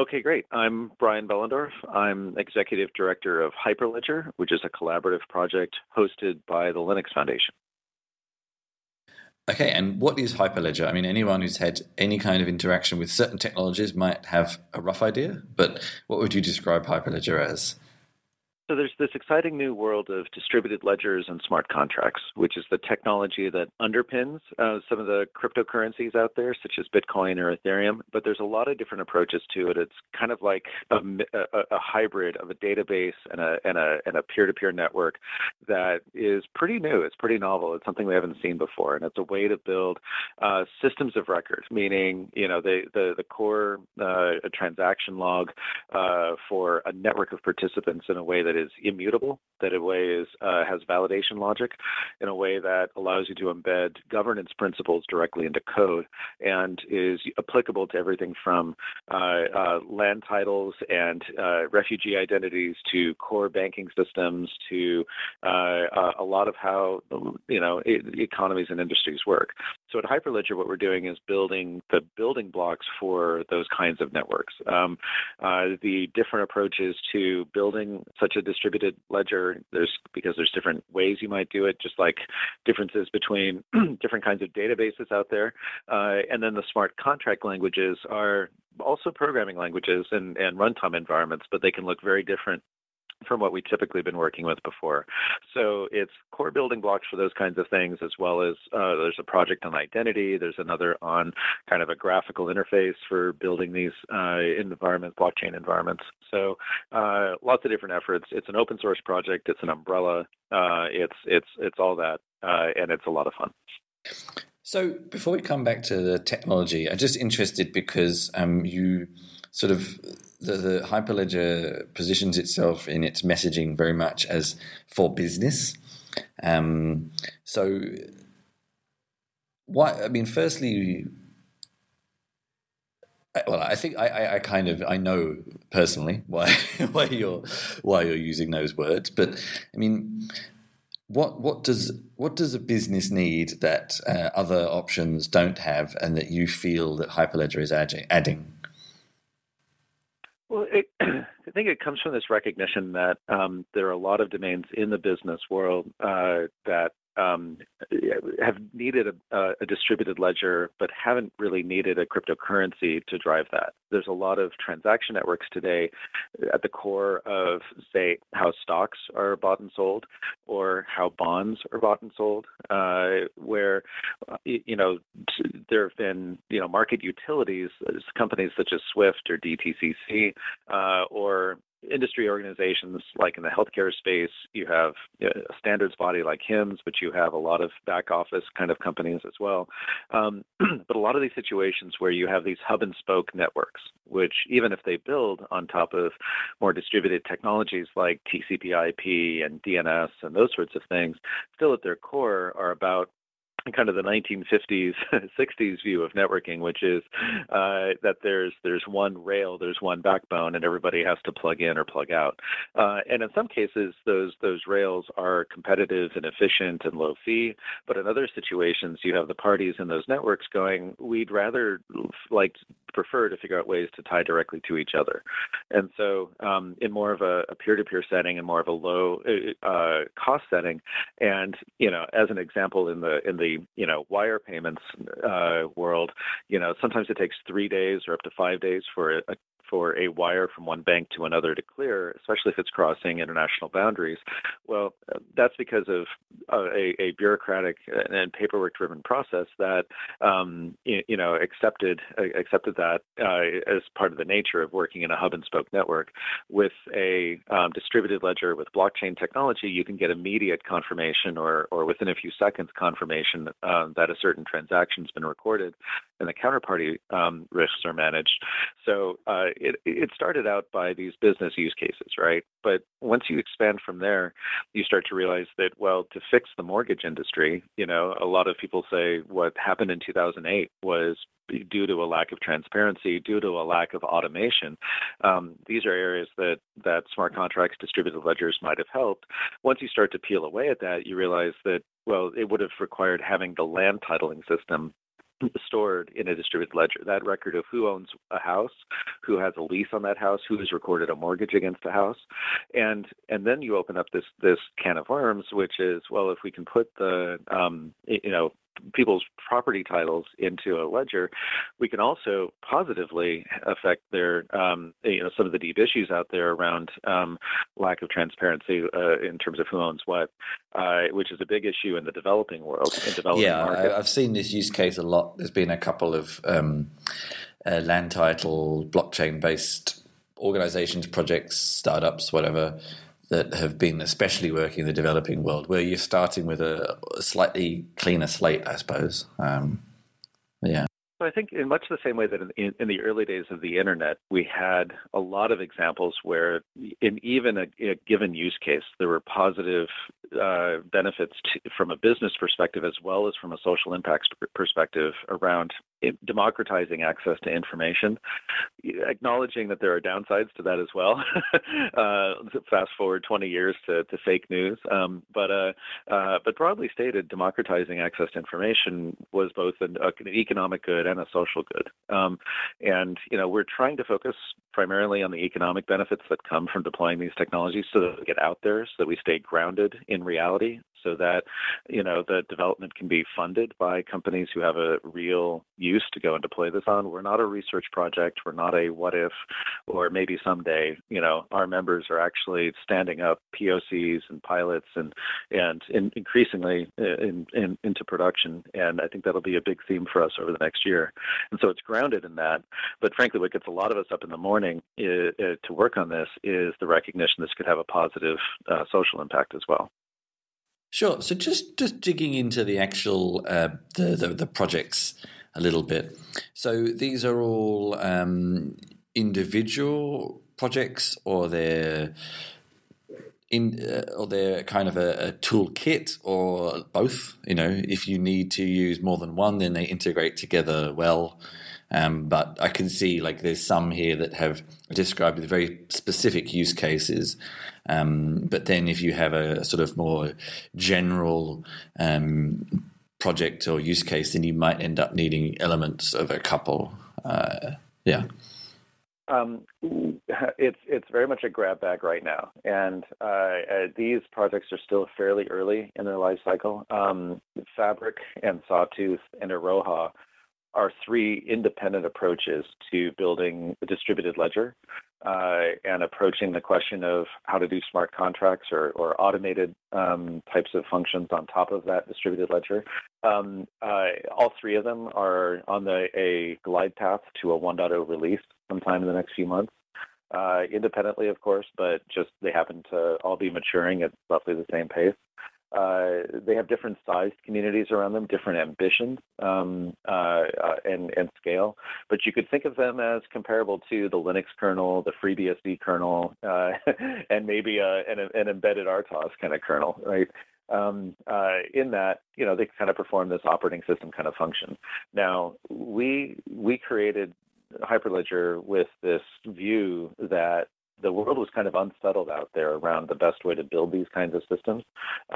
okay, great. I'm Brian Behlendorf. I'm Executive Director of Hyperledger, which is a collaborative project hosted by the Linux Foundation. Okay, and what is Hyperledger? I mean, anyone who's had any kind of interaction with certain technologies might have a rough idea, but what would you describe Hyperledger as? So there's this exciting new world of distributed ledgers and smart contracts, which is the technology that underpins uh, some of the cryptocurrencies out there, such as Bitcoin or Ethereum. But there's a lot of different approaches to it. It's kind of like a, a, a hybrid of a database and a, and a and a peer-to-peer network that is pretty new. It's pretty novel. It's something we haven't seen before, and it's a way to build uh, systems of record, meaning you know the the, the core uh, transaction log uh, for a network of participants in a way that is immutable, that a way is uh, has validation logic, in a way that allows you to embed governance principles directly into code, and is applicable to everything from uh, uh, land titles and uh, refugee identities to core banking systems to uh, uh, a lot of how you know economies and industries work. So at Hyperledger, what we're doing is building the building blocks for those kinds of networks. Um, the different approaches to building such a distributed ledger there's because there's different ways you might do it just like differences between different kinds of databases out there uh, and then the smart contract languages are also programming languages and, and runtime environments but they can look very different from what we typically been working with before. So it's core building blocks for those kinds of things, as well as uh, there's a project on identity. There's another on kind of a graphical interface for building these uh, environments, blockchain environments. So uh, lots of different efforts. It's an open source project. It's an umbrella. Uh, it's it's it's all that, uh, and it's a lot of fun. So before we come back to the technology, I'm just interested because um, you sort of the, the Hyperledger positions itself in its messaging very much as for business. Um, so, why? I mean, firstly, well, I think I, I, kind of I know personally why why you're why you're using those words, but I mean, what what does what does a business need that uh, other options don't have, and that you feel that Hyperledger is adding? Well, I think it comes from this recognition that um, there are a lot of domains in the business world uh, that um, have needed a, a, distributed ledger, but haven't really needed a cryptocurrency to drive that. There's a lot of transaction networks today at the core of, say, how stocks are bought and sold, or how bonds are bought and sold, uh, where you know there have been you know market utilities, companies such as Swift or DTCC, uh, or industry organizations like in the healthcare space you have a standards body like HIMSS but you have a lot of back office kind of companies as well. Um, but a lot of these situations where you have these hub and spoke networks which even if they build on top of more distributed technologies like tcp ip and dns and those sorts of things still at their core are about kind of the 1950s 60s view of networking which is uh, that there's there's one rail there's one backbone and everybody has to plug in or plug out. Uh, and in some cases those those rails are competitive and efficient and low fee. But in other situations you have the parties in those networks going we'd rather like prefer to figure out ways to tie directly to each other. And so um, in more of a, a, peer-to-peer setting and more of a low uh, cost setting and you know as an example in the in the you know wire payments uh, world, you know sometimes it takes three days or up to five days for a, for a wire from one bank to another to clear, especially if it's crossing international boundaries. Well, that's because of a, a bureaucratic and paperwork-driven process that um, you, you, know accepted accepted that uh, as part of the nature of working in a hub and spoke network. With a um, distributed ledger with blockchain technology, you can get immediate confirmation or or within a few seconds confirmation uh, that a certain transaction has been recorded and the counterparty um, risks are managed. So uh, it, it started out by these business use cases, right? But once you expand from there, you start to realize that, well, to fix the mortgage industry, you know, a lot of people say what happened in 2008 was due to a lack of transparency, due to a lack of automation. Um, these are areas that that smart contracts, distributed ledgers might have helped. Once you start to peel away at that, you realize that well, it would have required having the land titling system stored in a distributed ledger. That record of who owns a house, who has a lease on that house, who has recorded a mortgage against the house, and and then you open up this this can of worms, which is well, if we can put the um, you know people's property titles into a ledger, we can also positively affect their, um, you know, some of the deep issues out there around um, lack of transparency uh, in terms of who owns what, uh, which is a big issue in the developing world. In developing yeah. I've seen this use case a lot. There's been a couple of um, uh, land title blockchain based organizations, projects, startups, whatever that have been especially working in the developing world, where you're starting with a, a slightly cleaner slate, I suppose. Um, yeah. So I think in much the same way that in, in, the early days of the internet, we had a lot of examples where in even a, a given use case, there were positive uh, benefits to, from a business perspective as well as from a social impact perspective around democratizing access to information, acknowledging that there are downsides to that as well. uh, fast forward 20 years to, to fake news, um, but uh, uh, but broadly stated, democratizing access to information was both an, an economic good and a social good. Um, and you know we're trying to focus primarily on the economic benefits that come from deploying these technologies, so that we get out there, so that we stay grounded in reality, so that you know the development can be funded by companies who have a real use to go and deploy this on. We're not a research project. We're not a what if, or maybe someday. You know, our members are actually standing up POCs and pilots and and in, increasingly uh, in, in, into production. And I think that'll be a big theme for us over the next year. And so it's grounded in that. But frankly, what gets a lot of us up in the morning is, uh, to work on this is the recognition this could have a positive uh, social impact as well. Sure. So just just digging into the actual uh, the, the, the projects a little bit. So these are all um, individual projects, or they're in, uh, or they're kind of a, a toolkit, or both. You know, if you need to use more than one, then they integrate together well. Um, but I can see like there's some here that have described very specific use cases. Um, but then if you have a, sort of more general um, project or use case, then you might end up needing elements of a couple. Uh, yeah. Um, it's it's very much a grab bag right now, and uh, uh, these projects are still fairly early in their life cycle. Um, Fabric and Sawtooth and Iroha are three independent approaches to building a distributed ledger and approaching the question of how to do smart contracts or, or automated um, types of functions on top of that distributed ledger. Um, uh, all three of them are on the, a glide path to a 1.0 release sometime in the next few months. Uh, independently, of course, but just they happen to all be maturing at roughly the same pace. Uh, they have different sized communities around them, different ambitions um, uh, uh, and, and scale. But you could think of them as comparable to the Linux kernel, the FreeBSD kernel, uh, and maybe a, an, an, embedded RTOS kind of kernel, right? Um, uh, in that, you know, they kind of perform this operating system kind of function. Now, we we created Hyperledger with this view that the world was kind of unsettled out there around the best way to build these kinds of systems.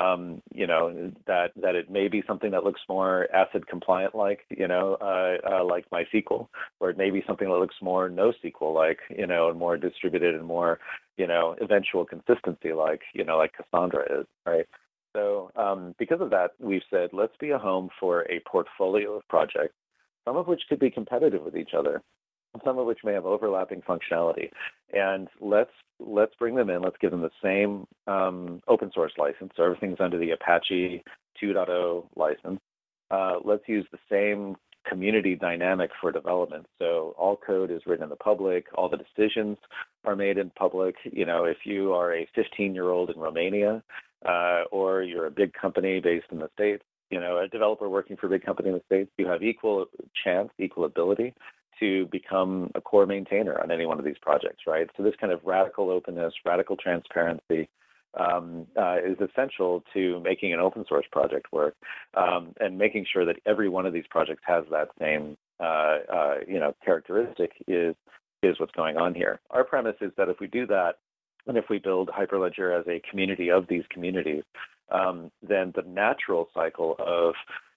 Um, you know that that it may be something that looks more ACID compliant like, you know, uh, uh, like MySQL, or it may be something that looks more NoSQL like, you know, and more distributed and more, you know, eventual consistency like, you know, like Cassandra is, right? So um, because of that, we've said let's be a home for a portfolio of projects, some of which could be competitive with each other some of which may have overlapping functionality. And let's let's bring them in. Let's give them the same um, open source license. So everything's under the Apache 2.0 license. Uh, let's use the same community dynamic for development. So all code is written in the public. All the decisions are made in public. You know, if you are a 15 year old in Romania uh, or you're a big company based in the states, you know, a developer working for a big company in the states, you have equal chance, equal ability to become a core maintainer on any one of these projects, right? So this kind of radical openness, radical transparency um, uh, is essential to making an open source project work um, and making sure that every one of these projects has that same uh, uh, you know characteristic is is what's going on here. Our premise is that if we do that, and if we build Hyperledger as a community of these communities, um, then the natural cycle of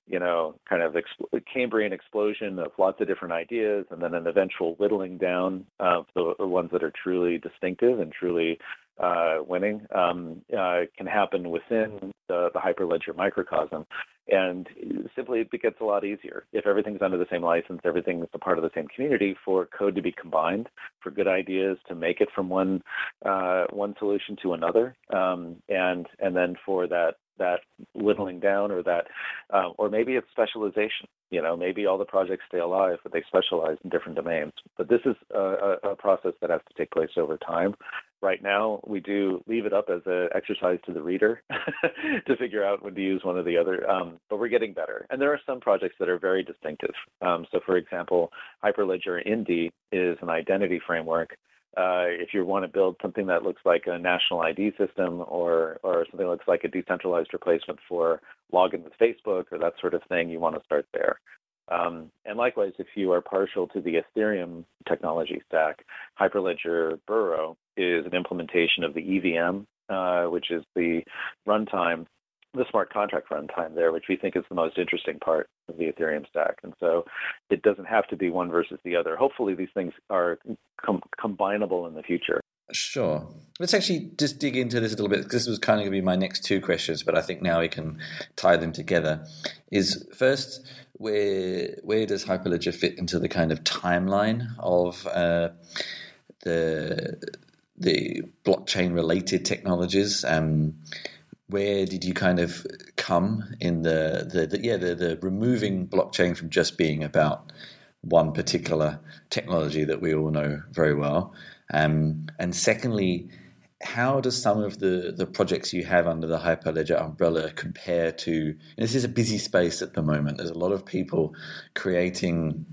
you know, kind of exp- Cambrian explosion of lots of different ideas, and then an eventual whittling down of the, the ones that are truly distinctive and truly uh, winning um, uh, can happen within the, the Hyperledger microcosm. And simply it gets a lot easier. If everything's under the same license, everything's a part of the same community, for code to be combined, for good ideas to make it from one uh, one solution to another, um, and and then for that that whittling down or that uh, or maybe it's specialization you know maybe all the projects stay alive but they specialize in different domains but this is a, a process that has to take place over time right now we do leave it up as an exercise to the reader to figure out when to use one or the other um, but we're getting better. And there are some projects that are very distinctive. Um, so for example hyperledger indy is an identity framework. Uh, if you want to build something that looks like a national ID system or or something that looks like a decentralized replacement for login with Facebook or that sort of thing, you want to start there. Um, and likewise, if you are partial to the Ethereum technology stack, Hyperledger Burrow is an implementation of the EVM, uh, which is the runtime the smart contract runtime there, which we think is the most interesting part of the Ethereum stack. And so it doesn't have to be one versus the other. Hopefully, these things are com- combinable in the future. Sure. Let's actually just dig into this a little bit because this was kind of going to be my next two questions, but I think now we can tie them together. Is first, where where does Hyperledger fit into the kind of timeline of uh, the the blockchain related technologies? Um, where did you kind of come in the, the, the, yeah the, the removing blockchain from just being about one particular technology that we all know very well um, and secondly how does some of the, the projects you have under the hyperledger umbrella compare to this is a busy space at the moment there's a lot of people creating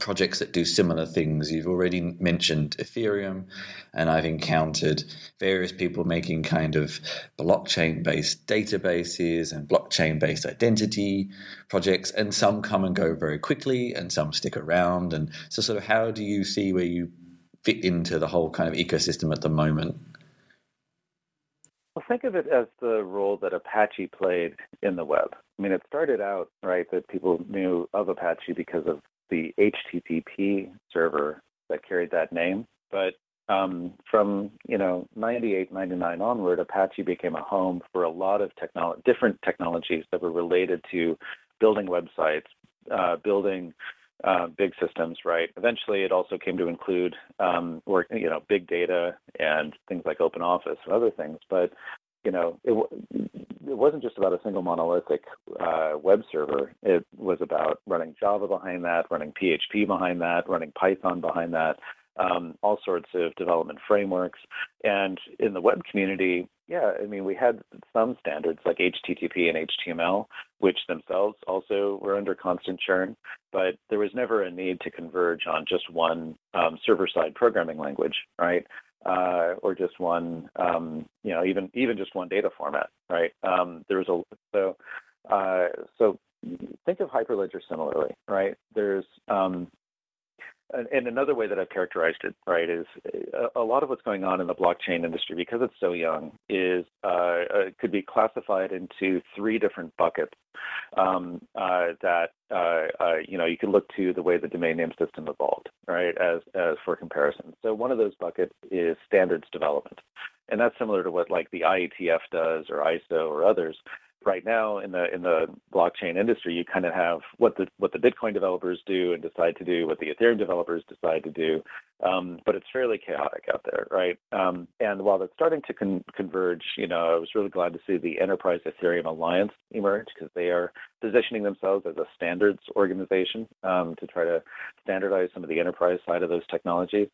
projects that do similar things. You've already mentioned Ethereum, and I've encountered various people making kind of blockchain based databases and blockchain based identity projects, and some come and go very quickly, and some stick around. And so, sort of, how do you see where you fit into the whole kind of ecosystem at the moment? Well, think of it as the role that Apache played in the web. I mean, it started out, right, that people knew of Apache because of the HTTP server that carried that name. But um, from you know 98, 99 onward, Apache became a home for a lot of technolo- different technologies that were related to building websites, uh, building uh, big systems. Right. Eventually, it also came to include um, work, you know, big data and things like Open Office and other things. But you know, it, it wasn't just about a single monolithic uh, web server. It was about running Java behind that, running PHP behind that, running Python behind that, um, all sorts of development frameworks. And in the web community, yeah, I mean, we had some standards like HTTP and HTML, which themselves also were under constant churn, but there was never a need to converge on just one um, server-side programming language, right? Uh, or just one, um, you know, even even just one data format, right? Um, there's a so uh, so think of Hyperledger similarly, right? There's um, and another way that I've characterized it, right, is a, lot of what's going on in the blockchain industry because it's so young is uh, uh, could be classified into three different buckets um, uh, that uh, uh, you know you can look to the way the domain name system evolved, right, as as for comparison. So one of those buckets is standards development, and that's similar to what like the IETF does or ISO or others right now in the in the blockchain industry, you kind of have what the what the Bitcoin developers do and decide to do, what the Ethereum developers decide to do, um, but it's fairly chaotic out there, right? Um, and while it's starting to con- converge, you know, I was really glad to see the Enterprise Ethereum Alliance emerge because they are positioning themselves as a standards organization um, to try to standardize some of the enterprise side of those technologies.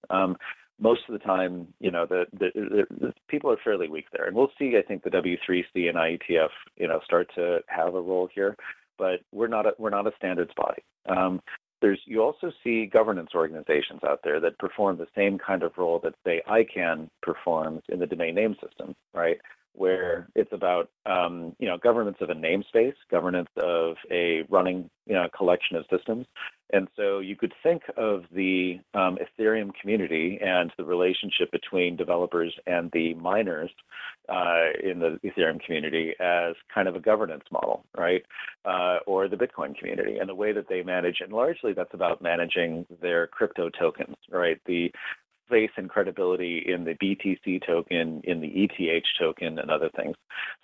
Most of the time, you know, the, the, the, the, people are fairly weak there. And we'll see, I think, the W3C and IETF, you know, start to have a role here. But we're not a, we're not a standards body. Um, there's you also see governance organizations out there that perform the same kind of role that say ICANN performs in the domain name system, right? Where it's about um, you know governance of a namespace, governance of a running you know collection of systems, and so you could think of the um, Ethereum community and the relationship between developers and the miners uh, in the Ethereum community as kind of a governance model, right? Uh, or the Bitcoin community and the way that they manage, and largely that's about managing their crypto tokens, right? The faith and credibility in the BTC token, in the ETH token, and other things.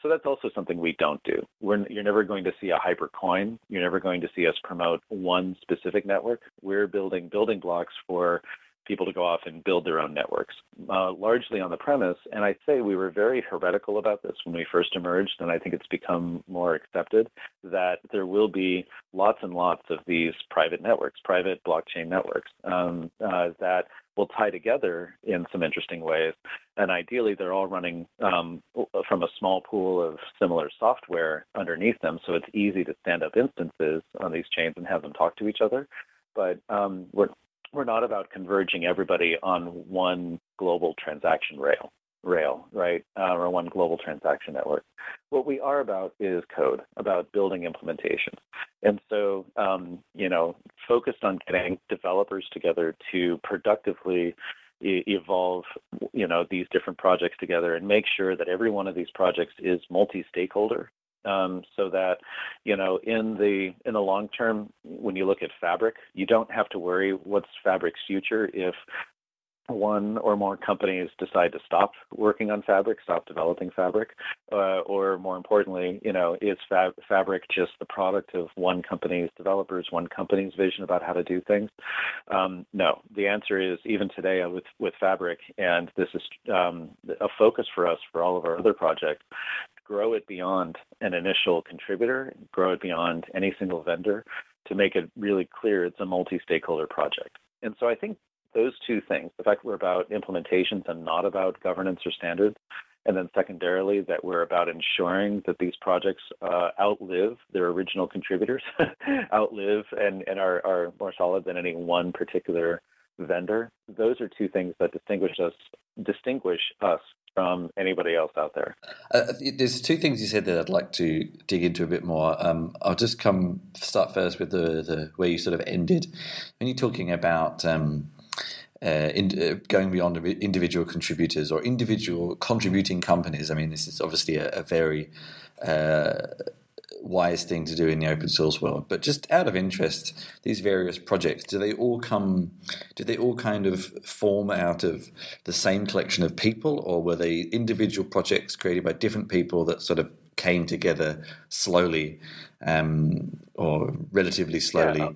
So that's also something we don't do. We're, you're never going to see a hyper coin. You're never going to see us promote one specific network. We're building building blocks for people to go off and build their own networks, uh, largely on the premise. And I'd say we were very heretical about this when we first emerged, and I think it's become more accepted that there will be lots and lots of these private networks, private blockchain networks um, uh, that will tie together in some interesting ways. And ideally, they're all running um, from a small pool of similar software underneath them, so it's easy to stand up instances on these chains and have them talk to each other. But um, we're we're not about converging everybody on one global transaction rail rail, right, uh, or one global transaction network. What we are about is code, about building implementations. And so, um, you know, focused on getting developers together to productively e- evolve, you know, these different projects together and make sure that every one of these projects is multi-stakeholder. Um, so that you know in the in the long term when you look at fabric you don't have to worry what's fabric's future if one or more companies decide to stop working on fabric, stop developing fabric, uh, or more importantly, you know, is fab- fabric just the product of one company's developers, one company's vision about how to do things? Um, no, the answer is even today with with fabric, and this is um, a focus for us for all of our other projects. Grow it beyond an initial contributor, grow it beyond any single vendor, to make it really clear it's a multi-stakeholder project. And so I think those two things the fact that we're about implementations and not about governance or standards and then secondarily that we're about ensuring that these projects uh, outlive their original contributors outlive and, and are, are more solid than any one particular vendor those are two things that distinguish us distinguish us from anybody else out there. Uh, there's two things you said that I'd like to dig into a bit more. Um, I'll just come start first with the, the where you sort of ended when you're talking about um, uh, in, uh, going beyond individual contributors or individual contributing companies. I mean, this is obviously a, a very uh, wise thing to do in the open source world. But just out of interest, these various projects do they all come? Do they all kind of form out of the same collection of people, or were they individual projects created by different people that sort of came together slowly um, or relatively slowly? Yeah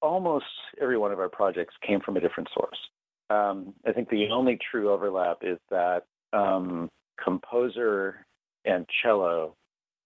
almost every one of our projects came from a different source. Um, I think the only true overlap is that um, Composer and Cello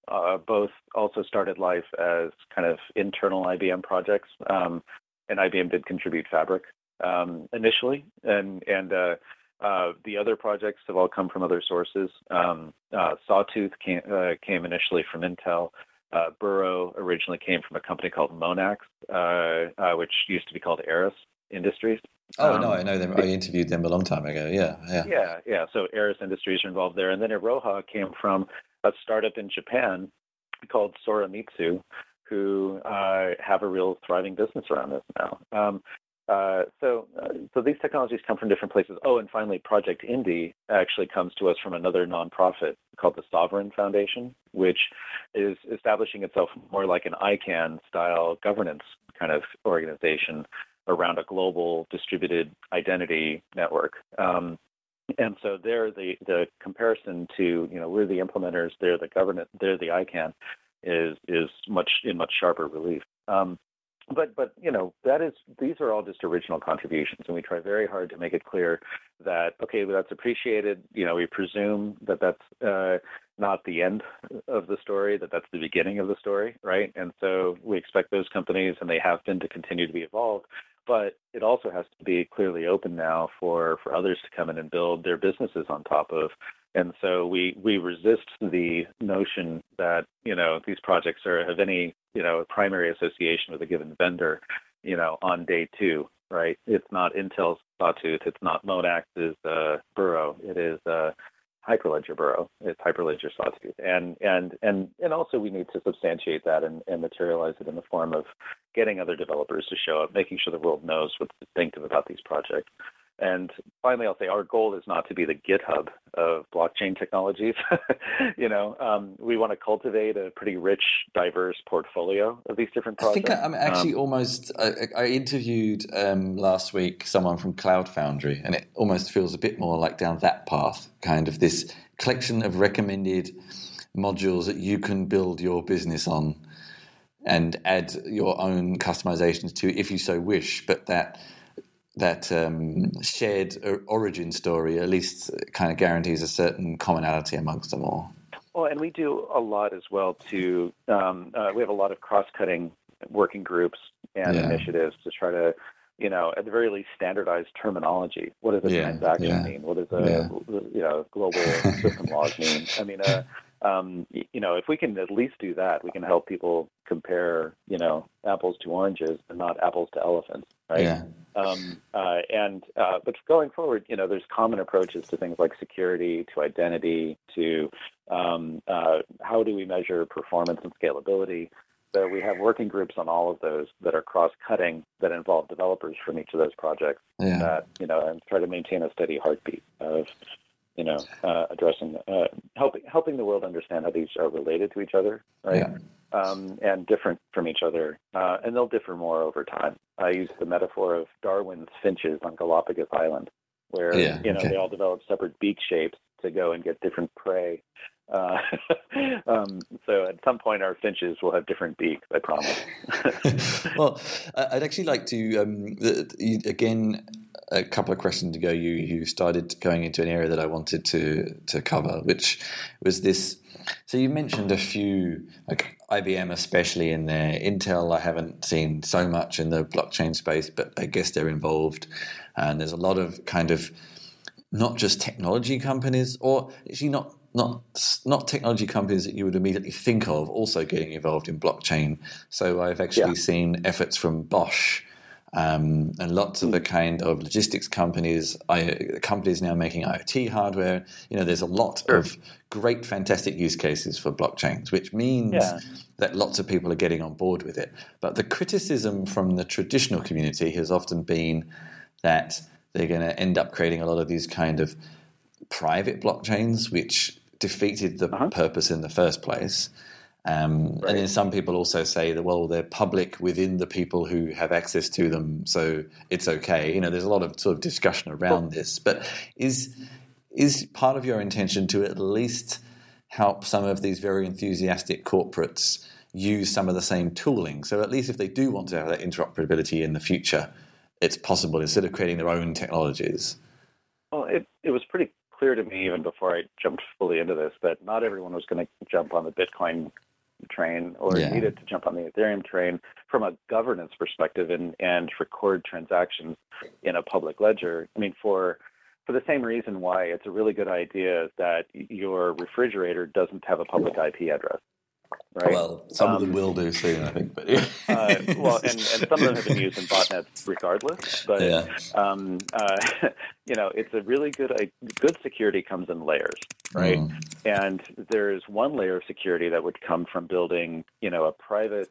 uh, both also started life as kind of internal IBM projects, um, and IBM did contribute Fabric um, initially, and and uh, uh, the other projects have all come from other sources. Um, uh, Sawtooth came, uh, came initially from Intel. Uh, Burrow originally came from a company called Monax, uh, uh, which used to be called Eris Industries. Oh um, no, I know them. I interviewed them a long time ago. Yeah, yeah, yeah, yeah. So Eris Industries are involved there, and then Iroha came from a startup in Japan called Soramitsu, who uh, have a real thriving business around this now. Um, uh, so, uh, so these technologies come from different places. Oh, and finally, Project Indy actually comes to us from another nonprofit called the Sovrin Foundation, which is establishing itself more like an ICANN style governance kind of organization around a global distributed identity network. Um, and so there, the the comparison to you know we're the implementers, they're the governance, they're the ICANN, is is much in much sharper relief. Um, but but you know that is these are all just original contributions and we try very hard to make it clear that okay well, that's appreciated you know we presume that that's uh, not the end of the story that that's the beginning of the story right and so we expect those companies and they have been to continue to be evolved but it also has to be clearly open now for for others to come in and build their businesses on top of. And so we we resist the notion that you know these projects are have any you know primary association with a given vendor you know on day two right? It's not intel's sawtooth. It's not monax's uh, burrow. It is uh, Hyperledger Burrow. It's Hyperledger Sawtooth, and and and and also we need to substantiate that and, and materialize it in the form of getting other developers to show up, making sure the world knows what's distinctive about these projects. And finally, I'll say our goal is not to be the GitHub of blockchain technologies. you know, um, we want to cultivate a pretty rich, diverse portfolio of these different projects. I think I'm actually um, almost. I, I interviewed um, last week someone from Cloud Foundry, and it almost feels a bit more like down that path, kind of this collection of recommended modules that you can build your business on and add your own customizations to if you so wish, but that that um, shared origin story at least kind of guarantees a certain commonality amongst them all. Well, and we do a lot as well to, um, uh, we have a lot of cross cutting working groups and yeah. initiatives to try to, you know, at the very least, standardize terminology. What does a yeah. transaction yeah. mean? What does a, you know, global system laws mean? I mean, uh, um, you know, if we can at least do that, we can help people compare, you know, apples to oranges and not apples to elephants, right? Yeah. Um, uh, and uh, but going forward, you know, there's common approaches to things like security, to identity, to um, uh, how do we measure performance and scalability. So we have working groups on all of those that are cross-cutting that involve developers from each of those projects. Yeah. That you know, and try to maintain a steady heartbeat of you know, uh, addressing, uh, helping helping the world understand how these are related to each other, right? Yeah. Um, and different from each other, uh, and they'll differ more over time. I use the metaphor of Darwin's finches on Galapagos Island, where yeah, you know okay. they all develop separate beak shapes to go and get different prey. Uh, um, so at some point, our finches will have different beaks. I promise. well, I'd actually like to um, again a couple of questions ago, you you started going into an area that I wanted to to cover, which was this. So you mentioned a few, like IBM especially in there. Intel, I haven't seen so much in the blockchain space, but I guess they're involved. And there's a lot of kind of not just technology companies, or actually not not not technology companies that you would immediately think of also getting involved in blockchain. So I've actually yeah. seen efforts from Bosch um, and lots of the kind of logistics companies, I, companies now making IoT hardware. You know, there's a lot of great, fantastic use cases for blockchains, which means yeah. that lots of people are getting on board with it. But the criticism from the traditional community has often been that they're going to end up creating a lot of these kind of private blockchains, which defeated the uh-huh. purpose in the first place. Um, right. And then some people also say that well they're public within the people who have access to them, so it's okay. You know, there's a lot of sort of discussion around well, this. But is is part of your intention to at least help some of these very enthusiastic corporates use some of the same tooling? So at least if they do want to have that interoperability in the future, it's possible instead of creating their own technologies. Well, it it was pretty clear to me even before I jumped fully into this that not everyone was going to jump on the Bitcoin train or yeah. needed to jump on the Ethereum train from a governance perspective and, and record transactions in a public ledger. I mean, for for the same reason why it's a really good idea that your refrigerator doesn't have a public IP address. Right. Well, some um, of them um, will do soon, I think. But yeah. uh, well, and, and some of them have been used in botnets regardless. But yeah. um, uh, you know, it's a really good good security comes in layers, right? Mm. And there's one layer of security that would come from building, you know, a private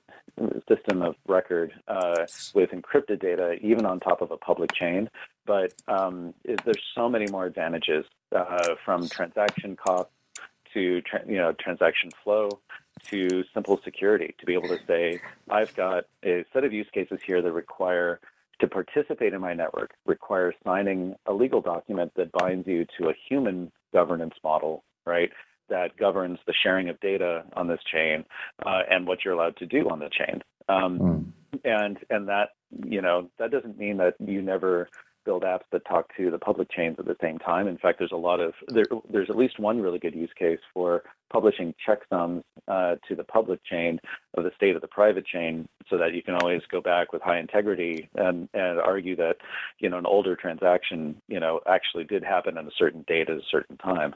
system of record uh, with encrypted data, even on top of a public chain. But um, there's so many more advantages uh, from transaction costs to tra- you know transaction flow to simple security to be able to say, I've got a set of use cases here that require to participate in my network requires signing a legal document that binds you to a human governance model, right? That governs the sharing of data on this chain uh, and what you're allowed to do on the chain. Um, mm. And and that you know that doesn't mean that you never build apps that talk to the public chains at the same time. In fact, there's a lot of there, there's at least one really good use case for publishing checksums uh, to the public chain of the state of the private chain, so that you can always go back with high integrity and and argue that you know an older transaction you know actually did happen on a certain date at a certain time.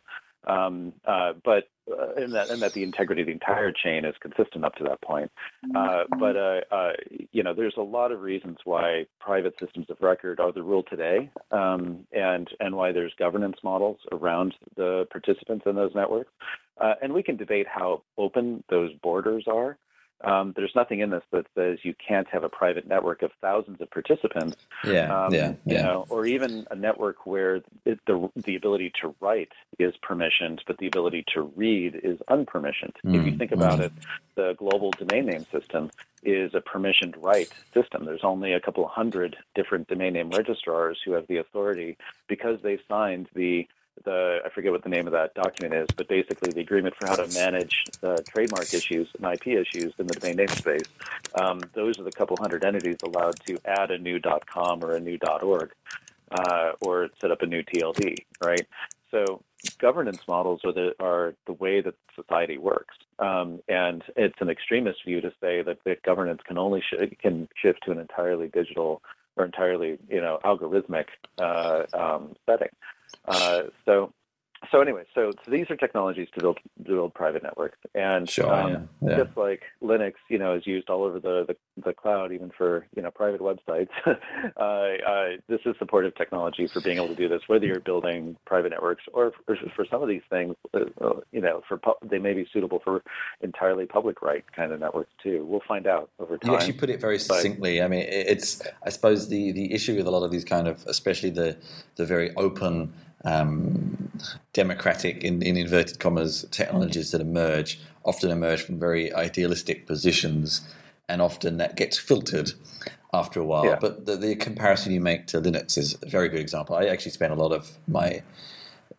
Um, uh, but uh, and that and that the integrity of the entire chain is consistent up to that point. Uh, but uh, uh, you know, there's a lot of reasons why private systems of record are the rule today, um, and and why there's governance models around the participants in those networks. Uh, and we can debate how open those borders are. Um, there's nothing in this that says you can't have a private network of thousands of participants. Yeah, um, yeah, yeah. You know, or even a network where it, the the ability to write is permissioned, but the ability to read is unpermissioned. Mm, if you mm, think about mm. it, the global domain name system is a permissioned write system. There's only a couple hundred different domain name registrars who have the authority because they signed the the I forget what the name of that document is, but basically the agreement for how to manage trademark issues and IP issues in the domain name space. Um, those are the couple hundred entities allowed to add a new .com or a new .org uh, or set up a new TLD, right? So governance models are the are the way that society works, um, and it's an extremist view to say that, that governance can only sh- can shift to an entirely digital or entirely you know algorithmic uh, um, setting. Uh, so so anyway, so, so these are technologies to build to build private networks, and sure, um, yeah. Yeah. just like Linux, you know, is used all over the the, the cloud, even for you know private websites. uh, uh, this is supportive technology for being able to do this, whether you're building private networks or for, for some of these things, uh, you know, for pu- they may be suitable for entirely public right kind of networks too. We'll find out over time. You actually put it very succinctly. But, I mean, it's I suppose the the issue with a lot of these kind of, especially the the very open um, democratic, in, in, inverted commas, technologies that emerge often emerge from very idealistic positions, and often that gets filtered after a while. Yeah. But the, the, comparison you make to Linux is a very good example. I actually spent a lot of my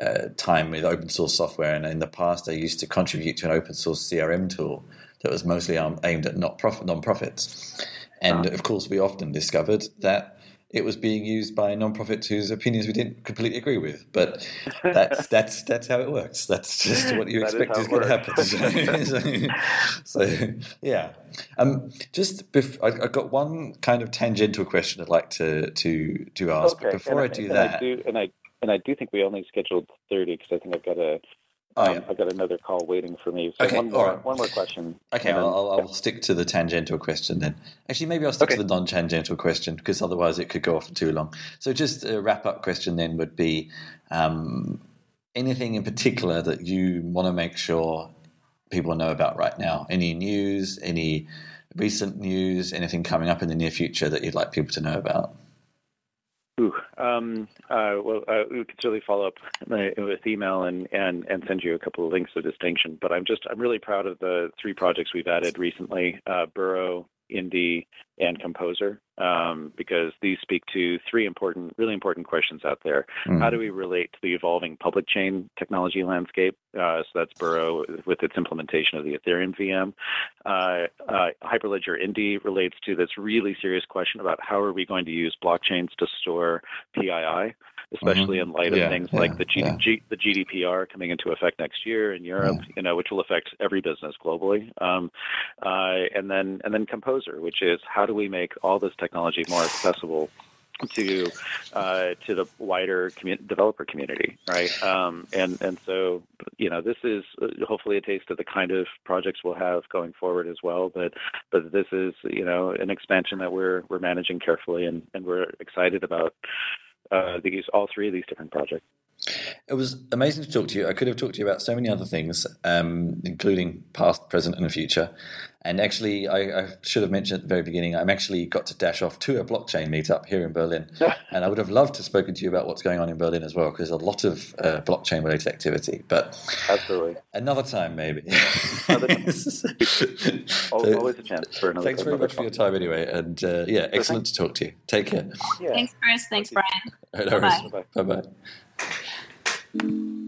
uh, time with open source software, and in the past, I used to contribute to an open source CRM tool that was mostly aimed at not profit non-profits. And ah. of course, we often discovered that it was being used by non-profits whose opinions we didn't completely agree with. But that's that's that's how it works. That's just what you expect is, is going to happen. So, so, yeah. Um, just bef- I, have got one kind of tangential question I'd like to to to ask. Okay. But before and I, do that, I do, and I and I do think we only scheduled thirty because I think I've got a Oh, um, yeah. I've got another call waiting for me. So okay, one more, right. one more question. Okay, then, I'll, I'll, stick to the tangential question then. Actually, maybe I'll stick okay. to the non-tangential question because otherwise it could go off for too long. So, just a wrap-up question then would be um, anything in particular that you want to make sure people know about right now? Any news? Any recent news? Anything coming up in the near future that you'd like people to know about? Ooh, um, uh, well, uh, we could certainly follow up with email and, and, and send you a couple of links of distinction. But I'm just I'm really proud of the three projects we've added recently: uh, Burrow, Indy, and Composer, um, because these speak to three important, really important questions out there. Mm. How do we relate to the evolving public chain technology landscape? Uh, so that's Burrow with its implementation of the Ethereum VM. Uh, uh, Hyperledger Indy relates to this really serious question about how are we going to use blockchains to store PII especially mm-hmm. in light of yeah, things yeah, like the, G- yeah. G- the GDPR coming into effect next year in Europe, you know, which will affect every business globally. Um, uh, and then and then Composer, which is how do we make all this technology more accessible to uh, to the wider commu- developer community, right? Um, and and so you know this is uh, hopefully a taste of the kind of projects we'll have going forward as well. But but this is you know an expansion that we're we're managing carefully and, and we're excited about uh, these all three of these different projects. It was amazing to talk to you. I could have talked to you about so many other things, um, including past, present, and future. And actually, I, I, should have mentioned at the very beginning, I'm actually got to dash off to a blockchain meetup here in Berlin. and I would have loved to have spoken to you about what's going on in Berlin as well, because there's a lot of uh, blockchain related activity. But absolutely, another time maybe. Another time, Always a chance for another. Thanks very much for your time anyway, and uh, yeah, excellent to talk to you. Take care. Yeah. Thanks, Chris. Thanks, Brian. Bye bye. Bye bye. Thank you.